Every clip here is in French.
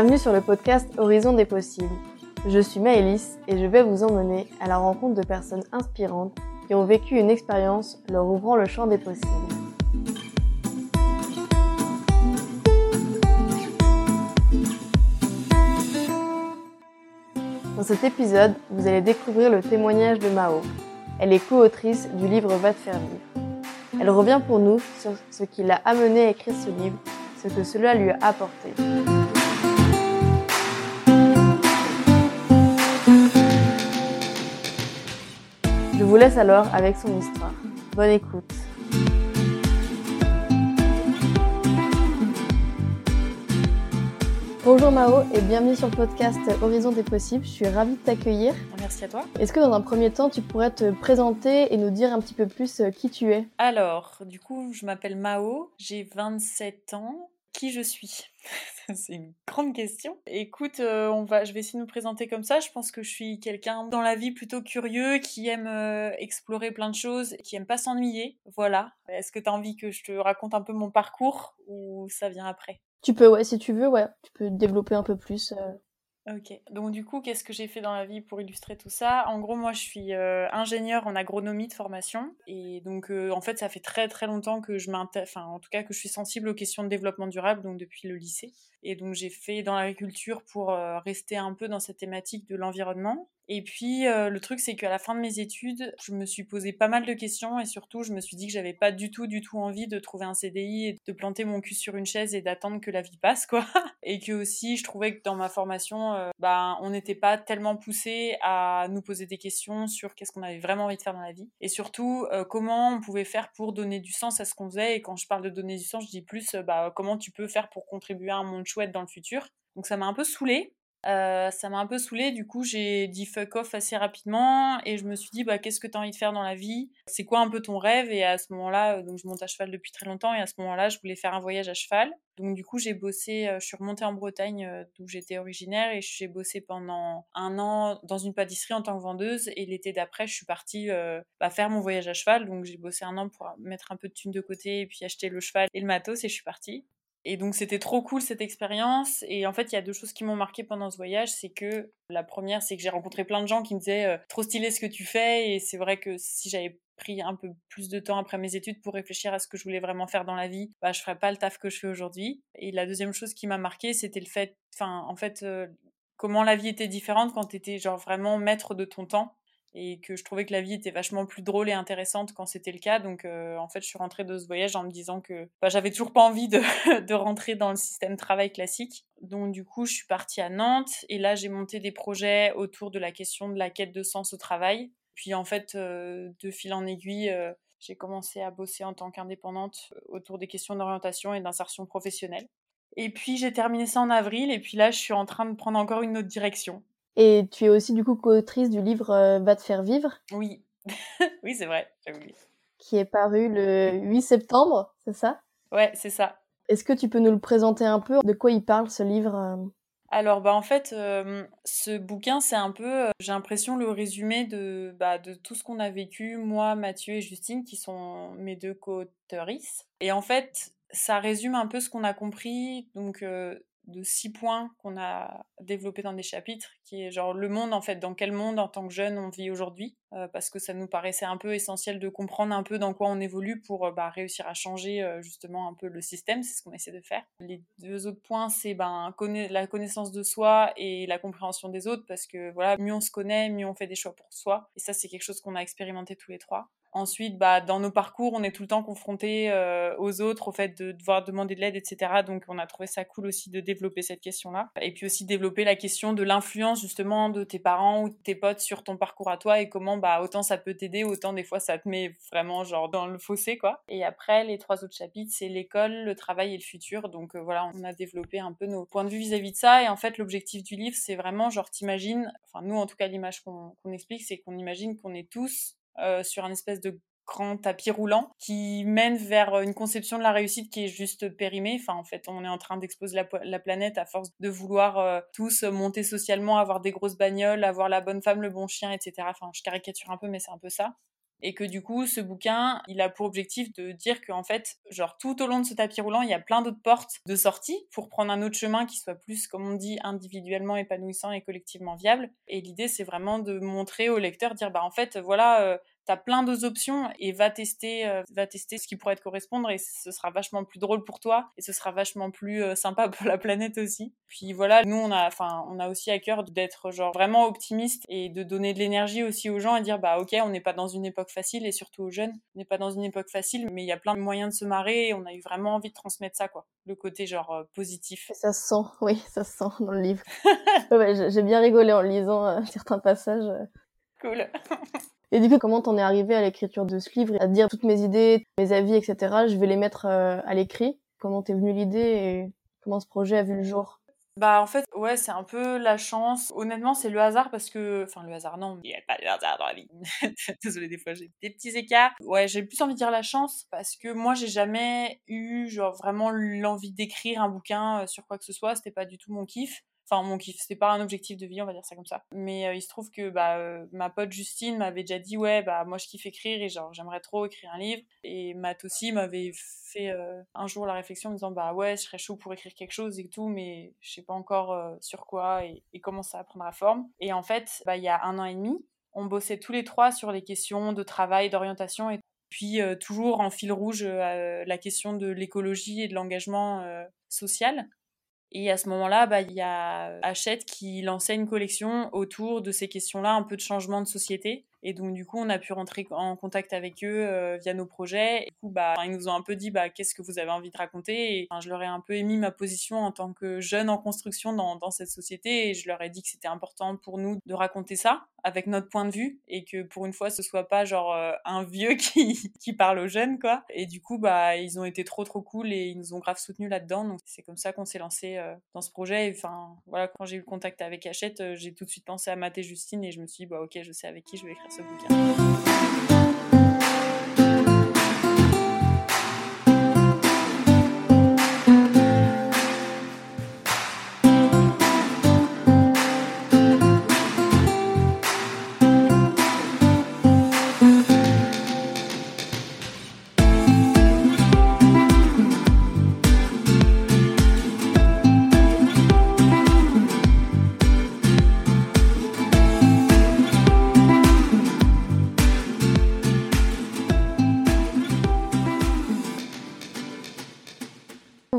Bienvenue sur le podcast Horizon des possibles. Je suis Maëlys et je vais vous emmener à la rencontre de personnes inspirantes qui ont vécu une expérience leur ouvrant le champ des possibles. Dans cet épisode, vous allez découvrir le témoignage de Mao. Elle est co-autrice du livre Va te faire vivre. Elle revient pour nous sur ce qui l'a amenée à écrire ce livre, ce que cela lui a apporté. Laisse alors avec son histoire. Bonne écoute. Bonjour Mao et bienvenue sur le podcast Horizon des possibles. Je suis ravie de t'accueillir. Merci à toi. Est-ce que dans un premier temps, tu pourrais te présenter et nous dire un petit peu plus euh, qui tu es? Alors, du coup, je m'appelle Mao, j'ai 27 ans. Qui je suis C'est une grande question. Écoute, euh, on va, je vais essayer de me présenter comme ça. Je pense que je suis quelqu'un dans la vie plutôt curieux, qui aime euh, explorer plein de choses, qui aime pas s'ennuyer. Voilà. Est-ce que tu as envie que je te raconte un peu mon parcours ou ça vient après? Tu peux, ouais, si tu veux, ouais. Tu peux développer un peu plus. euh. Ok, donc du coup, qu'est-ce que j'ai fait dans la vie pour illustrer tout ça? En gros, moi, je suis euh, ingénieure en agronomie de formation, et donc euh, en fait, ça fait très très longtemps que je m'intéresse, enfin, en tout cas, que je suis sensible aux questions de développement durable, donc depuis le lycée. Et donc, j'ai fait dans l'agriculture pour euh, rester un peu dans cette thématique de l'environnement. Et puis, euh, le truc, c'est qu'à la fin de mes études, je me suis posé pas mal de questions et surtout, je me suis dit que j'avais pas du tout, du tout envie de trouver un CDI et de planter mon cul sur une chaise et d'attendre que la vie passe, quoi. Et que aussi, je trouvais que dans ma formation, euh, bah, on n'était pas tellement poussé à nous poser des questions sur qu'est-ce qu'on avait vraiment envie de faire dans la vie. Et surtout, euh, comment on pouvait faire pour donner du sens à ce qu'on faisait. Et quand je parle de donner du sens, je dis plus, euh, bah, comment tu peux faire pour contribuer à un monde chouette dans le futur. Donc ça m'a un peu saoulée. Euh, ça m'a un peu saoulée, du coup j'ai dit fuck off assez rapidement et je me suis dit bah qu'est-ce que tu as envie de faire dans la vie? C'est quoi un peu ton rêve? Et à ce moment-là, euh, donc je monte à cheval depuis très longtemps et à ce moment-là, je voulais faire un voyage à cheval. Donc du coup j'ai bossé, euh, je suis remontée en Bretagne d'où j'étais originaire et j'ai bossé pendant un an dans une pâtisserie en tant que vendeuse et l'été d'après je suis partie bah, faire mon voyage à cheval. Donc j'ai bossé un an pour mettre un peu de thunes de côté et puis acheter le cheval et le matos et je suis partie. Et donc c'était trop cool cette expérience. Et en fait, il y a deux choses qui m'ont marqué pendant ce voyage. C'est que la première, c'est que j'ai rencontré plein de gens qui me disaient euh, trop stylé ce que tu fais. Et c'est vrai que si j'avais pris un peu plus de temps après mes études pour réfléchir à ce que je voulais vraiment faire dans la vie, bah je ferais pas le taf que je fais aujourd'hui. Et la deuxième chose qui m'a marqué, c'était le fait, enfin en fait, euh, comment la vie était différente quand t'étais genre vraiment maître de ton temps et que je trouvais que la vie était vachement plus drôle et intéressante quand c'était le cas. Donc, euh, en fait, je suis rentrée de ce voyage en me disant que bah, j'avais toujours pas envie de, de rentrer dans le système travail classique. Donc, du coup, je suis partie à Nantes et là, j'ai monté des projets autour de la question de la quête de sens au travail. Puis, en fait, euh, de fil en aiguille, euh, j'ai commencé à bosser en tant qu'indépendante autour des questions d'orientation et d'insertion professionnelle. Et puis, j'ai terminé ça en avril et puis là, je suis en train de prendre encore une autre direction. Et tu es aussi du coup co-autrice du livre euh, Va te faire vivre, Oui, oui, c'est vrai, j'ai oublié. qui est paru le 8 septembre, c'est ça? Ouais, c'est ça. Est-ce que tu peux nous le présenter un peu? De quoi il parle ce livre euh? Alors, bah, en fait, euh, ce bouquin, c'est un peu, euh, j'ai l'impression, le résumé de, bah, de tout ce qu'on a vécu, moi, Mathieu et Justine, qui sont mes deux co-autrices. Et en fait, ça résume un peu ce qu'on a compris, donc, euh, de six points qu'on a développés dans des chapitres, qui est genre le monde, en fait, dans quel monde, en tant que jeune, on vit aujourd'hui, euh, parce que ça nous paraissait un peu essentiel de comprendre un peu dans quoi on évolue pour euh, bah, réussir à changer, euh, justement, un peu le système, c'est ce qu'on essaie de faire. Les deux autres points, c'est ben, la connaissance de soi et la compréhension des autres, parce que, voilà, mieux on se connaît, mieux on fait des choix pour soi, et ça, c'est quelque chose qu'on a expérimenté tous les trois. Ensuite, bah, dans nos parcours, on est tout le temps confronté euh, aux autres, au fait de devoir demander de l'aide, etc. Donc, on a trouvé ça cool aussi de développer cette question-là. Et puis aussi développer la question de l'influence justement de tes parents ou de tes potes sur ton parcours à toi et comment, bah, autant ça peut t'aider, autant des fois ça te met vraiment genre dans le fossé, quoi. Et après, les trois autres chapitres, c'est l'école, le travail et le futur. Donc euh, voilà, on a développé un peu nos points de vue vis-à-vis de ça. Et en fait, l'objectif du livre, c'est vraiment genre t'imagines, enfin nous en tout cas, l'image qu'on qu'on explique, c'est qu'on imagine qu'on est tous euh, sur un espèce de grand tapis roulant qui mène vers une conception de la réussite qui est juste périmée. Enfin, en fait, on est en train po- la planète à force de vouloir euh, tous monter socialement, avoir des grosses bagnoles, avoir la bonne femme, le bon chien, etc. Enfin, je caricature un peu, mais c'est un peu ça. Et que du coup ce bouquin il a pour objectif de dire qu'en fait genre tout au long de ce tapis roulant il y a plein d'autres portes de sortie pour prendre un autre chemin qui soit plus comme on dit individuellement épanouissant et collectivement viable. Et l'idée c'est vraiment de montrer au lecteur dire bah en fait voilà euh, t'as plein d'autres options et va tester, euh, va tester ce qui pourrait te correspondre et ce sera vachement plus drôle pour toi et ce sera vachement plus euh, sympa pour la planète aussi. Puis voilà, nous on a, enfin, on a aussi à cœur d'être genre vraiment optimiste et de donner de l'énergie aussi aux gens et dire bah ok, on n'est pas dans une époque facile et surtout aux jeunes, on n'est pas dans une époque facile, mais il y a plein de moyens de se marrer et on a eu vraiment envie de transmettre ça quoi, le côté genre euh, positif. Ça se sent, oui, ça se sent dans le livre. ouais, j'ai bien rigolé en lisant certains passages. Cool. Et du coup, comment t'en es arrivé à l'écriture de ce livre, à dire toutes mes idées, mes avis, etc. Je vais les mettre euh, à l'écrit. Comment t'es venue l'idée et comment ce projet a vu le jour? Bah en fait, ouais, c'est un peu la chance. Honnêtement, c'est le hasard parce que... Enfin, le hasard, non, il n'y a pas de hasard dans la vie. Désolée, des fois, j'ai des petits écarts. Ouais, j'ai plus envie de dire la chance parce que moi, j'ai jamais eu, genre, vraiment l'envie d'écrire un bouquin euh, sur quoi que ce soit. C'était pas du tout mon kiff. Enfin, mon kiff, c'était pas un objectif de vie, on va dire ça comme ça. Mais euh, il se trouve que bah, euh, ma pote Justine m'avait déjà dit Ouais, bah moi je kiffe écrire et genre j'aimerais trop écrire un livre. Et Matt aussi m'avait fait euh, un jour la réflexion en me disant Bah ouais, je serais chaud pour écrire quelque chose et tout, mais je sais pas encore sur quoi et, comment ça la forme. Et en fait, bah, il y a un an et demi, on bossait tous les trois sur les questions de travail, d'orientation et puis toujours en fil rouge la question de l'écologie et de l'engagement social. Et à ce moment-là, bah, il y a Hachette qui lançait une collection autour de ces questions-là, un peu de changement de société. Et donc, du coup, on a pu rentrer en contact avec eux euh, via nos projets. Et du coup, bah, ils nous ont un peu dit bah, qu'est-ce que vous avez envie de raconter? Et je leur ai un peu émis ma position en tant que jeune en construction dans, cette société. Et je leur ai dit que c'était important pour nous de raconter ça avec notre point de vue. Et que pour une fois, ce soit pas genre euh, un vieux qui, parle aux jeunes, quoi. Et du coup, bah, ils ont été trop, trop cool et ils nous ont grave soutenus là-dedans. Donc, c'est comme ça qu'on s'est lancé euh, dans ce projet. Enfin, voilà, quand j'ai eu contact avec Hachette, j'ai tout de suite pensé à Mathé Justine et je me suis dit, bah, ok, je sais avec qui je vais écrire ce bouquin.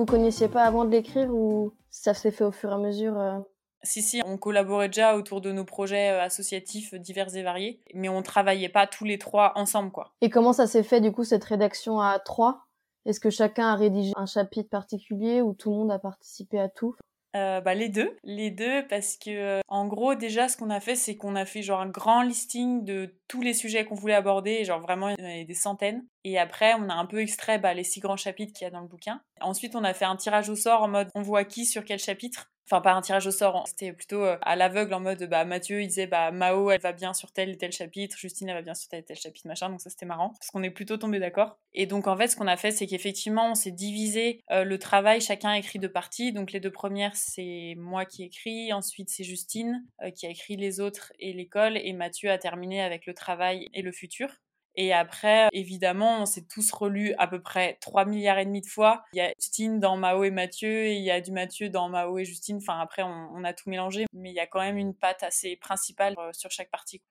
Connaissiez pas avant de l'écrire ou ça s'est fait au fur et à mesure euh? Si, si, on collaborait déjà autour de nos projets euh, associatifs divers et variés, mais on travaillait pas tous les trois ensemble, quoi. Et comment ça s'est fait, du coup, cette rédaction à trois? Est-ce que chacun a rédigé un chapitre particulier ou tout le monde a participé à tout? Euh, bah, les deux, les deux parce que en gros déjà ce qu'on a fait c'est qu'on a fait genre un grand listing de tous les sujets qu'on voulait aborder, genre vraiment il y en avait des centaines. Et après on a un peu extrait bah, les six grands chapitres qu'il y a dans le bouquin. Ensuite on a fait un tirage au sort en mode on voit qui sur quel chapitre enfin pas un tirage au sort, c'était plutôt euh, à l'aveugle en mode bah Mathieu il disait bah Mao elle va bien sur tel et tel chapitre, Justine elle va bien sur tel et tel chapitre machin, donc ça c'était marrant parce qu'on est plutôt tombé d'accord. Et donc en fait ce qu'on a fait c'est qu'effectivement on s'est divisé euh, le travail, chacun écrit deux parties, donc les deux premières c'est moi qui écris, ensuite c'est Justine euh, qui a écrit les autres et l'école et Mathieu a terminé avec le travail et le futur. Et après, évidemment, on s'est tous relus à peu près 3 milliards et demi de fois. Il y a Justine dans Mao et Mathieu, et il y a du Mathieu dans Mao et Justine. Enfin, après, on, a tout mélangé, mais il y a quand même une patte assez principale euh, sur chaque partie.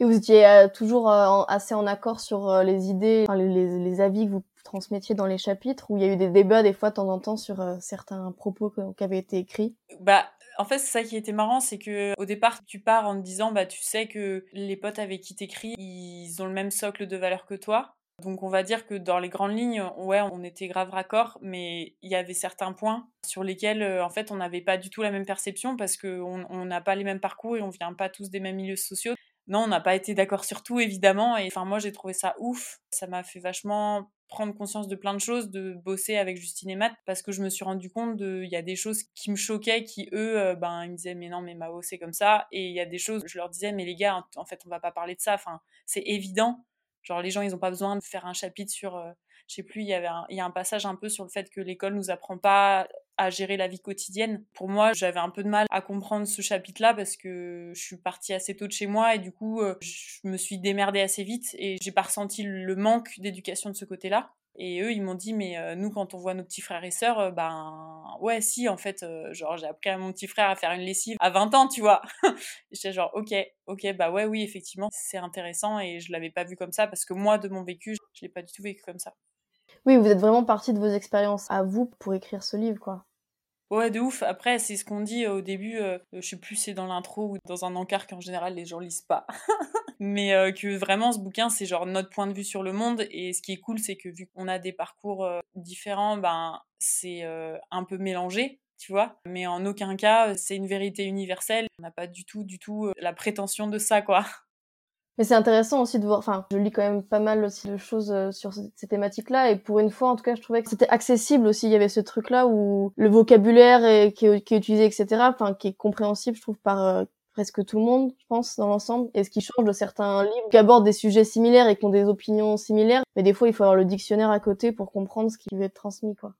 Et vous étiez euh, toujours euh, assez en accord sur les idées, les, avis que vous transmettiez dans les chapitres, ou il y a eu des débats des fois de temps en temps sur certains propos qui avaient été écrits? Bah, en fait, c'est ça qui était marrant, c'est que au départ, tu pars en te disant, bah, tu sais que les potes avec qui t'écris, ils ont le même socle de valeur que toi. Donc, on va dire que dans les grandes lignes, ouais, on était grave raccord, mais il y avait certains points sur lesquels, euh, en fait, on n'avait pas du tout la même perception parce qu'on n'a pas les mêmes parcours et on vient pas tous des mêmes milieux sociaux. Non, on n'a pas été d'accord sur tout, évidemment. Et enfin, moi, j'ai trouvé ça ouf. Ça m'a fait vachement prendre conscience de plein de choses, de bosser avec Justine et Matt, parce que je me suis rendu compte de, il y a des choses qui me choquaient, qui eux, euh, ben, ils me disaient, mais non, mais Mao, c'est comme ça. Et il y a des choses, je leur disais, mais les gars, en fait, on va pas parler de ça. Enfin, c'est évident. Genre, les gens, ils ont pas besoin de faire un chapitre sur, euh, je sais plus, il y avait il y a un passage un peu sur le fait que l'école nous apprend pas à gérer la vie quotidienne. Pour moi, j'avais un peu de mal à comprendre ce chapitre-là parce que je suis partie assez tôt de chez moi et du coup, euh, je me suis démerdée assez vite et j'ai pas ressenti le manque d'éducation de ce côté-là. Et eux, ils m'ont dit, mais euh, nous, quand on voit nos petits frères et sœurs, euh, ben ouais, si, en fait, genre, j'ai appris à mon petit frère à faire une lessive à 20 ans, tu vois. J'étais genre, ok, ok, bah ouais, oui, effectivement, c'est intéressant et je l'avais pas vu comme ça parce que moi, de mon vécu, je l'ai pas du tout vécu comme ça. Oui, vous êtes vraiment partie de vos expériences à vous pour écrire ce livre, quoi. Ouais, de ouf. Après, c'est ce qu'on dit au début, euh, je sais plus c'est dans l'intro ou dans un encart qu'en général les gens lisent pas. Mais euh, que vraiment ce bouquin, c'est genre notre point de vue sur le monde. Et ce qui est cool, c'est que vu qu'on a des parcours euh, différents, ben c'est un peu mélangé tu vois. Mais en aucun cas, c'est une vérité universelle. On n'a pas du tout, du tout la prétention de ça, quoi. Mais c'est intéressant aussi de voir, enfin, je lis quand même pas mal aussi de choses euh, sur ces thématiques-là, et pour une fois, en tout cas, je trouvais que c'était accessible aussi. Il y avait ce truc-là où le vocabulaire est, qui, est, est, utilisé, etc., enfin, qui est compréhensible, je trouve, par euh, presque tout le monde, je pense, dans l'ensemble. Et ce qui change de certains livres qui abordent des sujets similaires et qui ont des opinions similaires, mais des fois, il faut avoir le dictionnaire à côté pour comprendre ce qui veut être transmis, quoi.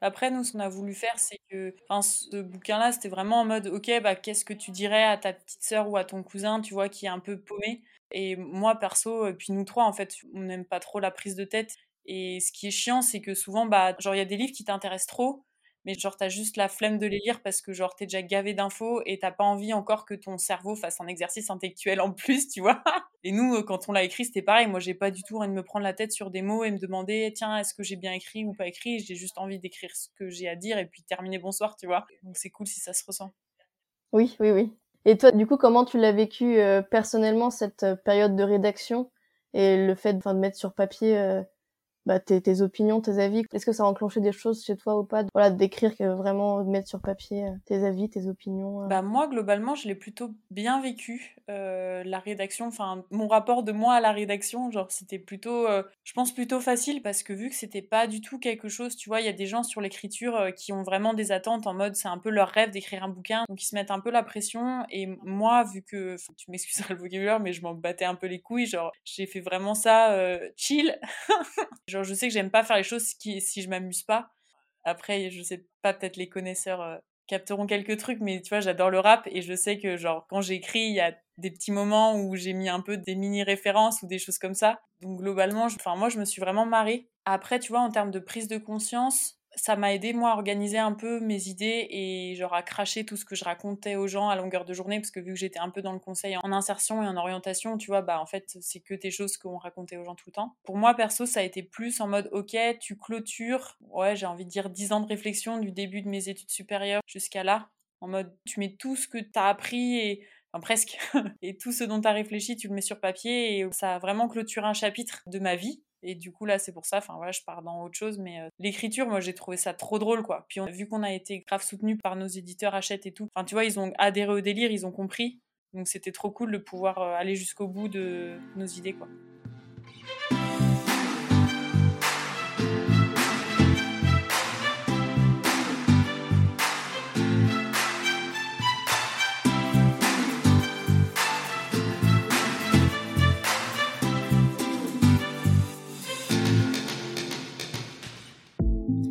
Après, nous, ce qu'on a voulu faire, c'est que enfin, ce bouquin-là, c'était vraiment en mode, ok, bah, qu'est-ce que tu dirais à ta petite sœur ou à ton cousin, tu vois, qui est un peu paumé? Et moi, perso, et puis nous trois, en fait, on n'aime pas trop la prise de tête. Et ce qui est chiant, c'est que souvent, bah, genre, il y a des livres qui t'intéressent trop, mais genre, t'as juste la flemme de les lire parce que, genre, t'es déjà gavé d'infos et t'as pas envie encore que ton cerveau fasse un exercice intellectuel en plus, tu vois. Et nous, quand on l'a écrit, c'était pareil. Moi, j'ai pas du tout envie de me prendre la tête sur des mots et me demander, tiens, est-ce que j'ai bien écrit ou pas écrit? J'ai juste envie d'écrire ce que j'ai à dire et puis terminer bonsoir, tu vois. Donc, c'est cool si ça se ressent. Oui, oui, oui. Et toi, du coup, comment tu l'as vécu euh, personnellement cette euh, période de rédaction et le fait de mettre sur papier euh, bah, tes, opinions, tes avis. Est-ce que ça a enclenché des choses chez toi ou pas? Voilà, d'écrire, vraiment de mettre sur papier euh, tes avis, tes opinions. Euh. Bah moi, globalement, je l'ai plutôt bien vécu. Euh, la rédaction, enfin, mon rapport de moi à la rédaction, genre, c'était plutôt, je pense plutôt facile parce que vu que c'était pas du tout quelque chose, tu vois, il y a des gens sur l'écriture qui ont vraiment des attentes en mode, c'est un peu leur rêve d'écrire un bouquin, donc ils se mettent un peu la pression. Et moi, vu que, tu m'excuseras le vocabulaire, mais je m'en battais un peu les couilles, genre, j'ai fait vraiment ça chill. je sais que j'aime pas faire les choses qui, si je m'amuse pas. Après, je sais pas, peut-être les connaisseurs euh, capteront quelques trucs, mais tu vois, j'adore le rap et je sais que, genre, quand j'écris, il y a des petits moments où j'ai mis un peu des mini-références ou des choses comme ça. Donc, globalement, enfin, moi, je me suis vraiment marrée. Après, tu vois, en termes de prise de conscience, ça m'a aidé moi à organiser un peu mes idées et genre à cracher tout ce que je racontais aux gens à longueur de journée parce que vu que j'étais un peu dans le conseil en insertion et en orientation, tu vois, bah en fait, c'est que tes choses qu'on racontait aux gens tout le temps. Pour moi perso, ça a été plus en mode OK, tu clôtures, ouais, j'ai envie de dire 10 ans de réflexion du début de mes études supérieures jusqu'à là, en mode tu mets tout ce que tu as appris et enfin presque et tout ce dont tu as réfléchi, tu le mets sur papier et ça a vraiment clôturé un chapitre de ma vie et du coup, là, c'est pour ça, enfin voilà, je pars dans autre chose, mais euh, l'écriture, moi, j'ai trouvé ça trop drôle, quoi. Puis, on, vu qu'on a été grave soutenu par nos éditeurs Hachette et tout, enfin, tu vois, ils ont adhéré au délire, ils ont compris. Donc, c'était trop cool de pouvoir euh, aller jusqu'au bout de nos idées, quoi.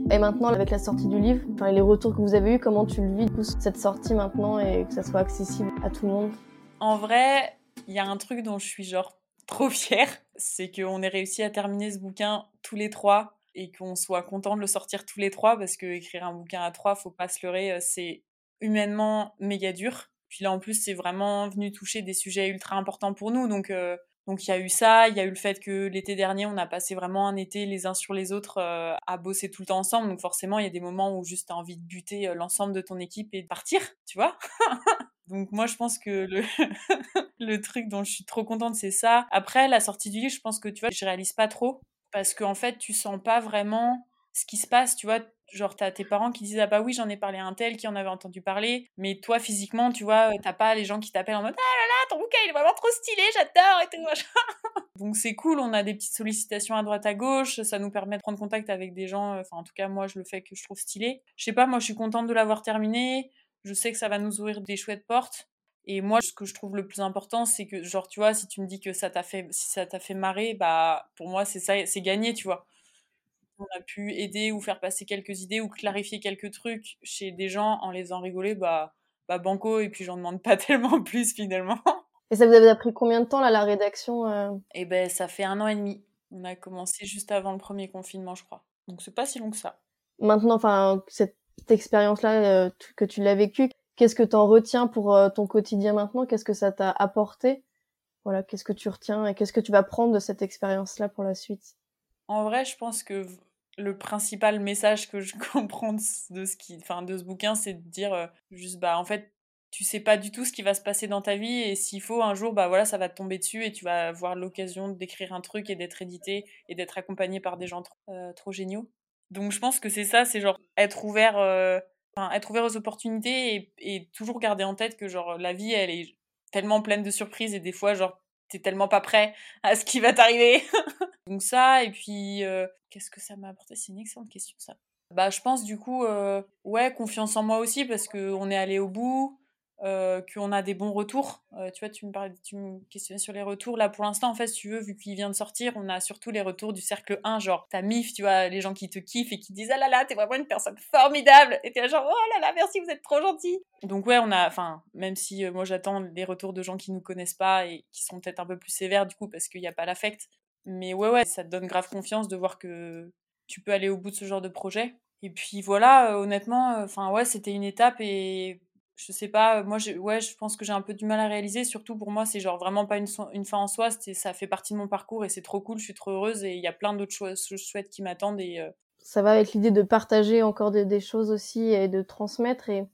Et maintenant, avec la sortie du livre, enfin, les retours que vous avez eus, comment tu le vis, cette sortie maintenant, et que ça soit accessible à tout le monde? En vrai, il y a un truc dont je suis genre trop fière, c'est qu'on ait réussi à terminer ce bouquin tous les trois et qu'on soit content de le sortir tous les trois parce que écrire un bouquin à trois, faut pas se leurrer, euh, c'est humainement méga dur. Puis là, en plus, c'est vraiment venu toucher des sujets ultra importants pour nous. Donc, euh, donc il y a eu ça, il y a eu le fait que l'été dernier, on a passé vraiment un été les uns sur les autres euh, à bosser tout le temps ensemble. Donc forcément, il y a des moments où juste tu as envie de buter euh, l'ensemble de ton équipe et de partir, tu vois. Donc moi, je pense que le, le truc dont je suis trop contente, c'est ça. Après, la sortie du livre, je pense que, tu vois, je réalise pas trop. Parce qu'en fait, tu sens pas vraiment ce qui se passe, tu vois genre t'as tes parents qui disent ah bah oui j'en ai parlé à un tel qui en avait entendu parler mais toi physiquement tu vois t'as pas les gens qui t'appellent en mode ah là là ton bouquin il est vraiment trop stylé j'adore et tout donc c'est cool on a des petites sollicitations à droite à gauche ça nous permet de prendre contact avec des gens euh, enfin en tout cas moi je le fais que je trouve stylé je sais pas moi je suis contente de l'avoir terminé je sais que ça va nous ouvrir des chouettes portes et moi, ce que je trouve le plus important, c'est que, genre, tu vois, si tu me dis que ça t'a fait, si ça t'a fait marrer, bah, pour moi, c'est ça, c'est gagné, tu vois. On a pu aider ou faire passer quelques idées ou clarifier quelques trucs chez des gens en les faisant rigoler, bah, bah banco, et puis j'en demande pas tellement plus finalement. Et ça vous avait pris combien de temps là la rédaction euh? Eh ben ça fait un an et demi. On a commencé juste avant le premier confinement, je crois. Donc c'est pas si long que ça. Maintenant, enfin cette expérience-là euh, que tu l'as vécue, qu'est-ce que tu en retiens pour euh, ton quotidien maintenant? Qu'est-ce que ça t'a apporté? Voilà, qu'est-ce que tu retiens et qu'est-ce que tu vas prendre de cette expérience-là pour la suite? En vrai, je pense que le principal message que je comprends de ce qui, enfin de ce bouquin, c'est de dire juste bah en fait tu sais pas du tout ce qui va se passer dans ta vie et s'il faut un jour bah voilà ça va te tomber dessus et tu vas avoir l'occasion d'écrire un truc et d'être édité et d'être accompagné par des gens trop, euh, géniaux. Donc je pense que c'est ça c'est genre être ouvert euh, être ouvert aux opportunités et, et, toujours garder en tête que genre la vie elle est tellement pleine de surprises et des fois genre t'es tellement pas prêt à ce qui va t'arriver. Donc ça et puis euh, qu'est-ce que ça m'a apporté? C'est une excellente question ça. Bah je pense du coup ouais confiance en moi aussi parce que on est allé au bout euh, qu'on a des bons retours. Euh, tu vois, tu me, parlais, tu me questionnais sur les retours. Là, pour l'instant, en fait, si tu veux, vu qu'il vient de sortir, on a surtout les retours du cercle 1, genre ta mif, tu vois, les gens qui te kiffent et qui disent Ah là là, t'es vraiment une personne formidable Et t'es genre Oh là là, merci, vous êtes trop gentil Donc, ouais, on a, enfin, même si euh, moi j'attends les retours de gens qui nous connaissent pas et qui sont peut-être un peu plus sévères du coup, parce qu'il n'y a pas l'affect. Mais ouais, ouais, ça te donne grave confiance de voir que tu peux aller au bout de ce genre de projet. Et puis voilà, honnêtement, enfin ouais, c'était une étape et je sais pas, moi, je, ouais, je pense que j'ai un peu du mal à réaliser. Surtout pour moi, c'est genre vraiment pas une, fin en soi. Ça fait partie de mon parcours et c'est trop cool. Je suis trop heureuse et il y a plein d'autres choses, chouettes qui m'attendent. Euh, ça va avec l'idée de partager encore des, choses aussi et de transmettre. Et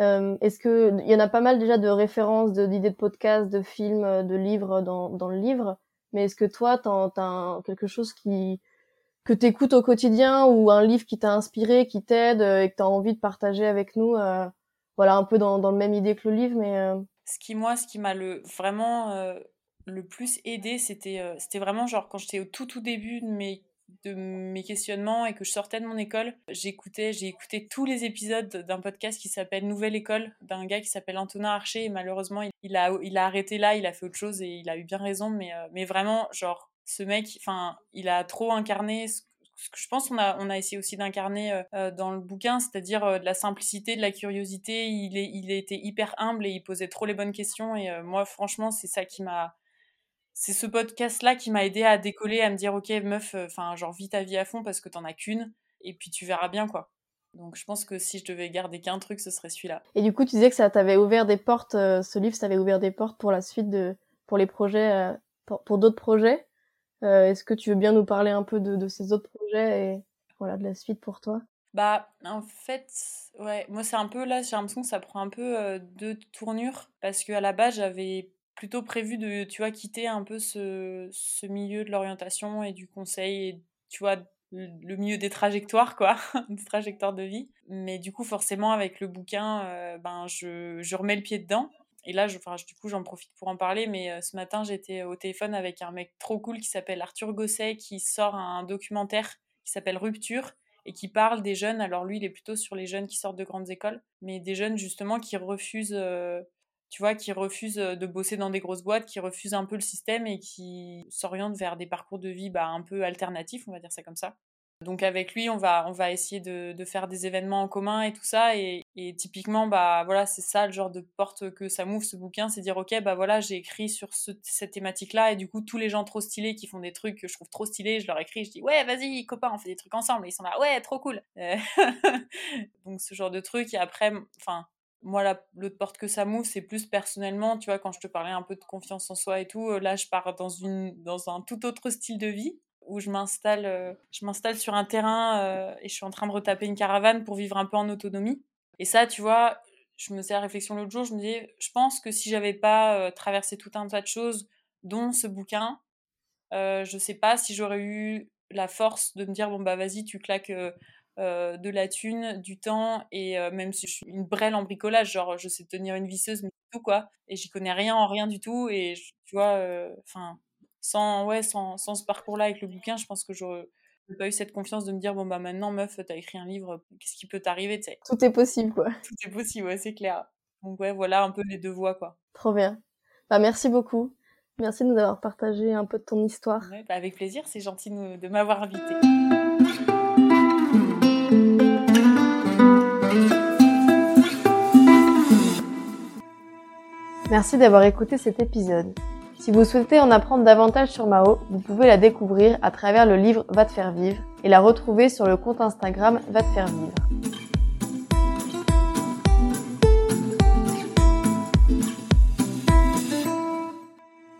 euh, est-ce que il y en a pas mal déjà de références, d'idées de, podcasts, de films, de livres dans, dans le livre. Mais est-ce que toi, t'as as quelque chose qui que t'écoutes au quotidien ou un livre qui t'a inspiré, qui t'aide et que t'as envie de partager avec nous euh, voilà un peu dans, dans le même idée que le livre mais euh, ce qui moi ce qui m'a le vraiment euh, le plus aidé c'était euh, c'était vraiment genre quand j'étais au tout tout début de mes de mes questionnements et que je sortais de mon école, j'écoutais, j'ai écouté tous les épisodes d'un podcast qui s'appelle Nouvelle École, d'un gars qui s'appelle Antonin Archer, et malheureusement, il a, il a arrêté là, il a fait autre chose et il a eu bien raison, mais, mais vraiment, genre, ce mec, enfin, il a trop incarné ce je pense qu'on a, on a essayé aussi d'incarner euh, euh, dans le bouquin, c'est-à-dire euh, de la simplicité, de la curiosité. Il, est, il était hyper humble et il posait trop les bonnes questions. Et moi, franchement, c'est ça qui m'a. C'est ce podcast-là qui m'a aidé à décoller, à me dire, ok, meuf, enfin, genre, vis ta vie à fond parce que t'en as qu'une. Et puis tu verras bien, quoi. Donc je pense que si je devais garder qu'un truc, ce serait celui-là. Et du coup, tu disais que ça t'avait ouvert des portes, ce livre, ça t'avait ouvert des portes pour la suite de, pour les projets, pour d'autres projets? Euh, est-ce que tu veux bien nous parler un peu de, ces autres projets et voilà de la suite pour toi? Bah en fait, ouais, moi c'est un peu là, j'ai l'impression que ça prend un peu euh, de tournure parce qu'à la base j'avais plutôt prévu de, tu vois, quitter un peu ce, ce milieu de l'orientation et du conseil et tu vois le milieu des trajectoires quoi des trajectoires de vie. Mais du coup forcément avec le bouquin euh, ben je, je remets le pied dedans et là, je, du coup, j'en profite pour en parler, mais euh, ce matin, j'étais au téléphone avec un mec trop cool qui s'appelle Arthur Gosset, qui sort un documentaire qui s'appelle Rupture et qui parle des jeunes. Alors lui, il est plutôt sur les jeunes qui sortent de grandes écoles, mais des jeunes justement qui refusent, euh, tu vois, qui refusent euh, de bosser dans des grosses boîtes, qui refusent un peu le système et qui s'orientent vers des parcours de vie bah, un peu alternatifs, on va dire ça comme ça. Donc avec lui, on va, on va essayer de, de faire des événements en commun et tout ça. Et, et typiquement, bah voilà, c'est ça le genre de porte que ça m'ouvre ce bouquin, c'est dire ok, bah voilà, j'ai écrit sur ce, cette thématique-là et du coup tous les gens trop stylés qui font des trucs que je trouve trop stylés, je leur écris, je dis ouais, vas-y copain, on fait des trucs ensemble. Et ils sont là ouais, trop cool. Euh, donc ce genre de truc. Et après, enfin moi, l'autre porte que ça m'ouvre, c'est plus personnellement, tu vois, quand je te parlais un peu de confiance en soi et tout, euh, là, je pars dans, une, dans un tout autre style de vie où je m'installe, euh, je m'installe sur un terrain euh, et je suis en train de retaper une caravane pour vivre un peu en autonomie. Et ça, tu vois, je me faisais la réflexion l'autre jour, je me disais, je pense que si j'avais pas euh, traversé tout un tas de choses, dont ce bouquin, je sais pas si j'aurais eu la force de me dire, bon bah vas-y, tu claques de la thune, du temps, et même si je suis une brêle en bricolage, genre je sais tenir une visseuse, mais tout quoi, et j'y connais rien en rien du tout, et tu vois, enfin sans, ouais, sans, sans ce parcours-là avec le bouquin, je pense que j'aurais pas eu cette confiance de me dire bon bah maintenant meuf t'as écrit un livre qu'est-ce qui peut t'arriver tu sais? Tout est possible quoi tout est possible ouais c'est clair donc ouais voilà un peu les deux voies quoi trop bien bah merci beaucoup Merci de nous avoir partagé un peu de ton histoire. Bah, avec plaisir, c'est gentil de m'avoir invité. Merci d'avoir écouté cet épisode. Si vous souhaitez en apprendre davantage sur Mao, vous pouvez la découvrir à travers le livre Va te faire vivre et la retrouver sur le compte Instagram Va te faire vivre.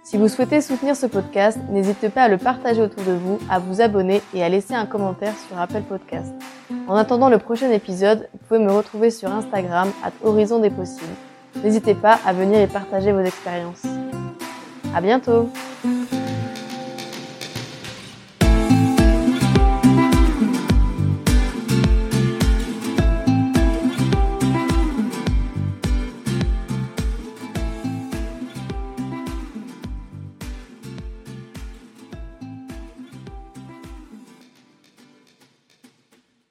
Si vous souhaitez soutenir ce podcast, n'hésitez pas à le partager autour de vous, à vous abonner et à laisser un commentaire sur Apple Podcast. En attendant le prochain épisode, vous pouvez me retrouver sur Instagram à Horizon des possibles. N'hésitez pas à venir y partager vos expériences. À bientôt!